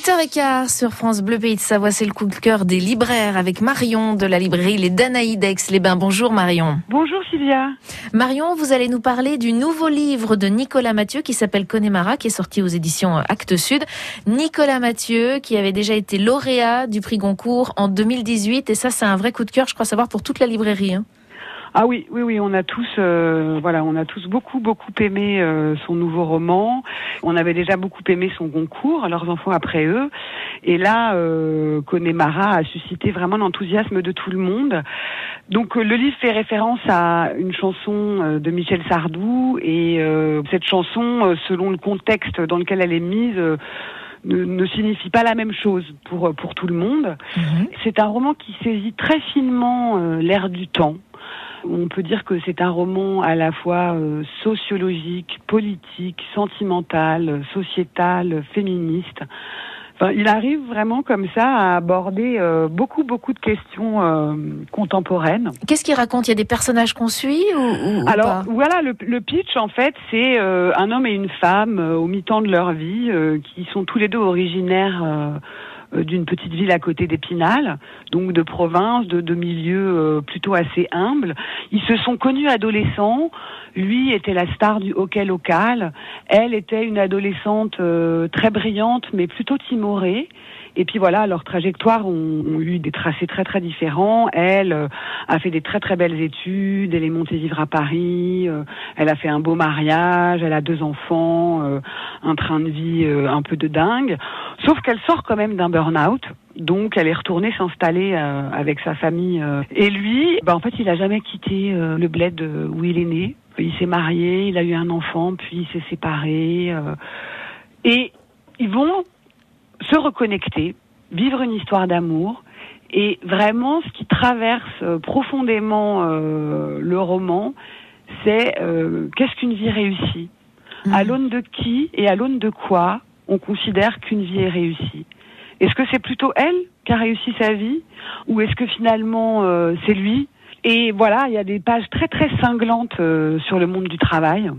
8h15 sur France Bleu Pays de Savoie, c'est le coup de cœur des libraires avec Marion de la librairie Les Danaïdes les bains Bonjour Marion. Bonjour Sylvia. Marion, vous allez nous parler du nouveau livre de Nicolas Mathieu qui s'appelle Connemara, qui est sorti aux éditions Actes Sud. Nicolas Mathieu qui avait déjà été lauréat du prix Goncourt en 2018 et ça c'est un vrai coup de cœur, je crois savoir, pour toute la librairie. Hein. Ah oui, oui, oui, on a tous, euh, voilà, on a tous beaucoup, beaucoup aimé euh, son nouveau roman. On avait déjà beaucoup aimé son concours, leurs enfants après eux. Et là, euh, Connemara a suscité vraiment l'enthousiasme de tout le monde. Donc le livre fait référence à une chanson de Michel Sardou et cette chanson, selon le contexte dans lequel elle est mise. Ne, signifie pas la même chose pour pour tout le monde. Mhm. C'est un roman qui saisit très finement l'air du temps. On peut dire que c'est un roman à la fois euh, sociologique, politique, sentimental, sociétal, féministe. Enfin, il arrive vraiment comme ça à aborder euh, beaucoup beaucoup de questions euh, contemporaines. Qu'est-ce qu'il raconte? Il y a des personnages qu'on suit ou, Alors voilà, le, le, pitch en fait, c'est un homme et une femme au mi-temps de leur vie qui sont tous les deux originaires euh, d'une petite ville à côté d'Épinal, donc de province, de, de milieu euh, plutôt assez humble. Ils se sont connus adolescents. Lui était la star du hockey local. Elle était une adolescente euh, très brillante, mais plutôt timorée. Et puis voilà, leurs trajectoires ont, ont, eu des tracés très très différents. Elle euh, a fait des très très belles études, elle est montée vivre à Paris, euh, elle a fait un beau mariage, elle a deux enfants, euh, un train de vie un peu de dingue. Sauf qu'elle sort quand même d'un burn-out. Donc elle est retournée s'installer avec sa famille. Et lui, bah, en fait, il a jamais quitté le bled où il est né. Il s'est marié, il a eu un enfant, puis il s'est séparé. et ils vont se reconnecter, vivre une histoire d'amour. Et vraiment, ce qui traverse euh, profondément euh, le roman, c'est euh, qu'est-ce qu'une vie réussie? Mmh. À l'aune de qui et à l'aune de quoi on considère qu'une vie est réussie Est-ce que c'est plutôt elle qui a réussi sa vie Ou est-ce que finalement c'est lui? Et voilà, il y a des pages très très cinglantes sur le monde du travail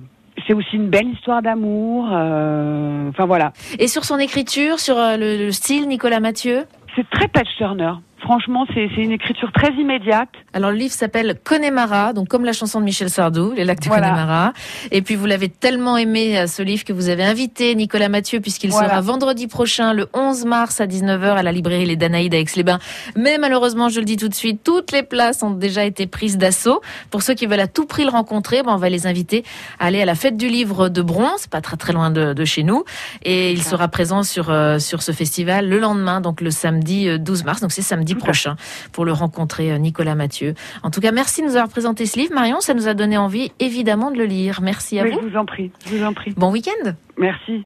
c'est aussi une belle histoire d'amour. Euh, enfin voilà. Et sur son écriture, sur euh, le, style, Nicolas Mathieu? C'est très Patch Turner. Franchement, c'est une écriture très immédiate. Alors le livre s'appelle Connemara, donc comme la chanson de Michel Sardou, Les lacs de Connemara. Et puis vous l'avez tellement aimé euh, ce livre que vous avez invité Nicolas Mathieu puisqu'il sera vendredi prochain, le 11 mars à 19h à la librairie Les Danaïdes à Aix-les-Bains. Mais malheureusement, je le dis tout de suite, toutes les places ont déjà été prises d'assaut. Pour ceux qui veulent à tout prix le rencontrer, ben, on va les inviter à aller à la fête du livre de Bronze, pas très très loin de, de chez nous. Et il sera présent sur euh, sur ce festival le lendemain, donc le samedi 12 euh, mars. Donc c'est samedi prochain pour le rencontrer, euh, Nicolas Mathieu. En tout cas, merci de nous avoir présenté ce livre. Marion, ça nous a donné envie, évidemment, de le lire. Merci à vous. Je vous en prie. Je vous en prie. Bon week-end. Merci.